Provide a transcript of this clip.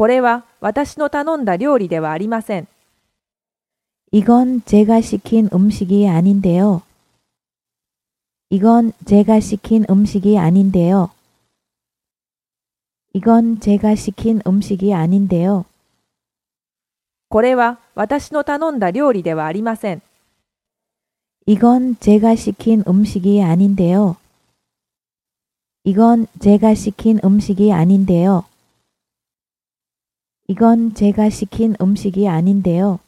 これは私の頼んだ料理ではありません。 이건 제가 시킨 음식이 아닌데요. 이건 제가 시킨 음식이 아닌데요. 이건 제가 시킨 음식이 아닌데요. これは私の頼んだ料理ではありません。 이건 제가 시킨 음식이 아닌데요. 이건 제가 시킨 음식이 아닌데요. 이건 제가 시킨 음식이 아닌데요.